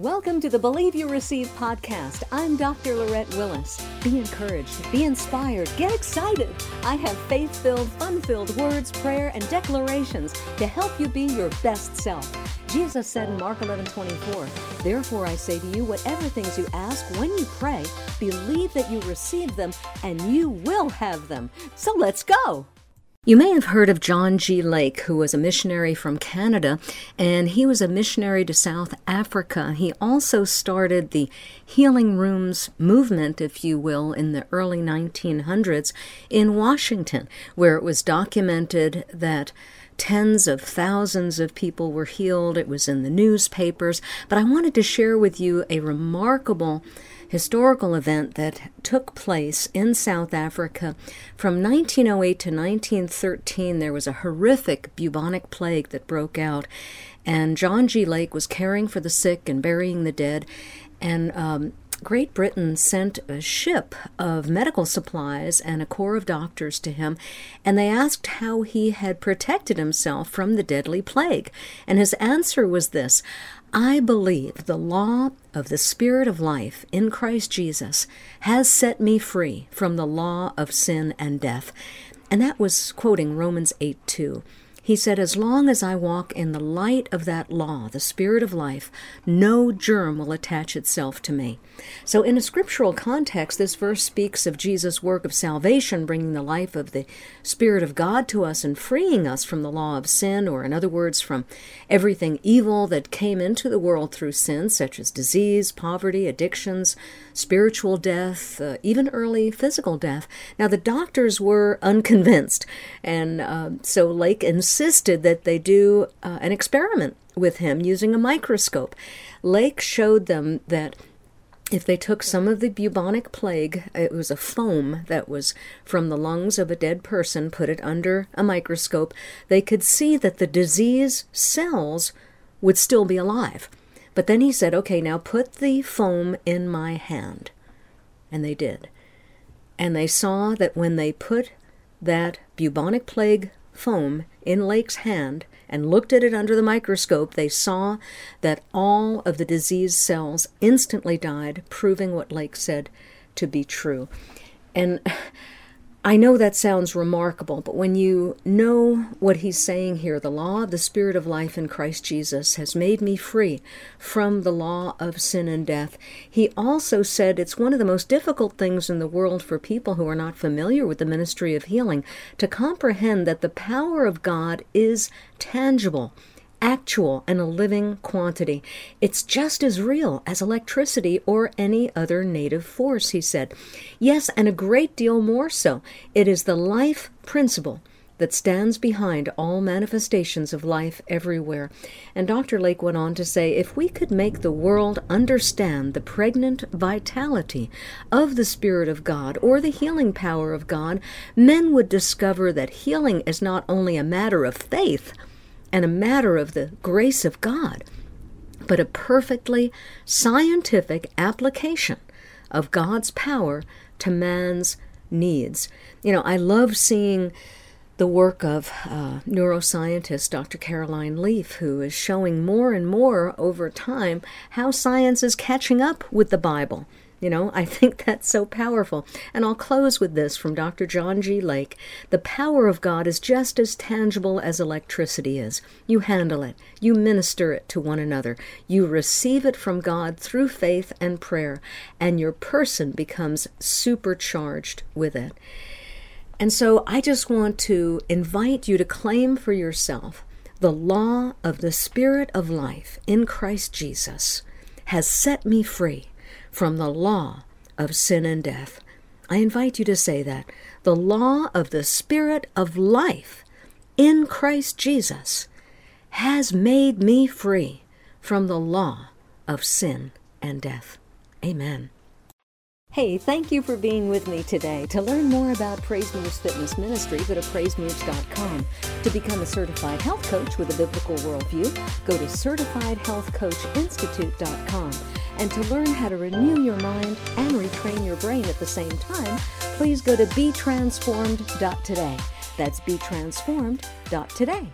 Welcome to the Believe You Receive podcast. I'm Dr. Laurette Willis. Be encouraged, be inspired, get excited. I have faith filled, fun filled words, prayer, and declarations to help you be your best self. Jesus said in Mark 11 24, Therefore I say to you, whatever things you ask when you pray, believe that you receive them and you will have them. So let's go. You may have heard of John G. Lake, who was a missionary from Canada, and he was a missionary to South Africa. He also started the Healing Rooms movement, if you will, in the early 1900s in Washington, where it was documented that tens of thousands of people were healed. It was in the newspapers. But I wanted to share with you a remarkable historical event that took place in South Africa from 1908 to 1913. There was a horrific bubonic plague that broke out, and John G. Lake was caring for the sick and burying the dead. And um, Great Britain sent a ship of medical supplies and a corps of doctors to him, and they asked how he had protected himself from the deadly plague. And his answer was this I believe the law of the Spirit of life in Christ Jesus has set me free from the law of sin and death. And that was quoting Romans 8 2. He said, As long as I walk in the light of that law, the spirit of life, no germ will attach itself to me. So, in a scriptural context, this verse speaks of Jesus' work of salvation, bringing the life of the Spirit of God to us and freeing us from the law of sin, or in other words, from everything evil that came into the world through sin, such as disease, poverty, addictions, spiritual death, uh, even early physical death. Now, the doctors were unconvinced, and uh, so Lake insisted that they do uh, an experiment with him using a microscope. Lake showed them that if they took some of the bubonic plague, it was a foam that was from the lungs of a dead person, put it under a microscope, they could see that the disease cells would still be alive. But then he said, okay, now put the foam in my hand. And they did. And they saw that when they put that bubonic plague foam in Lake's hand and looked at it under the microscope, they saw that all of the disease cells instantly died, proving what Lake said to be true. And I know that sounds remarkable, but when you know what he's saying here, the law of the Spirit of life in Christ Jesus has made me free from the law of sin and death. He also said it's one of the most difficult things in the world for people who are not familiar with the ministry of healing to comprehend that the power of God is tangible actual and a living quantity. It's just as real as electricity or any other native force, he said. Yes, and a great deal more so. It is the life principle that stands behind all manifestations of life everywhere. And Dr. Lake went on to say if we could make the world understand the pregnant vitality of the Spirit of God or the healing power of God, men would discover that healing is not only a matter of faith and a matter of the grace of God, but a perfectly scientific application of God's power to man's needs. You know, I love seeing the work of uh, neuroscientist Dr. Caroline Leaf, who is showing more and more over time how science is catching up with the Bible you know, I think that's so powerful. And I'll close with this from Dr. John G. Lake. The power of God is just as tangible as electricity is. You handle it, you minister it to one another, you receive it from God through faith and prayer, and your person becomes supercharged with it. And so I just want to invite you to claim for yourself the law of the Spirit of life in Christ Jesus has set me free from the law of sin and death. I invite you to say that. The law of the Spirit of life in Christ Jesus has made me free from the law of sin and death. Amen. Hey, thank you for being with me today. To learn more about PraiseMoves Fitness Ministry, go to praisemoves.com. To become a certified health coach with a biblical worldview, go to certifiedhealthcoachinstitute.com. And to learn how to renew your mind and retrain your brain at the same time, please go to betransformed.today. That's betransformed.today.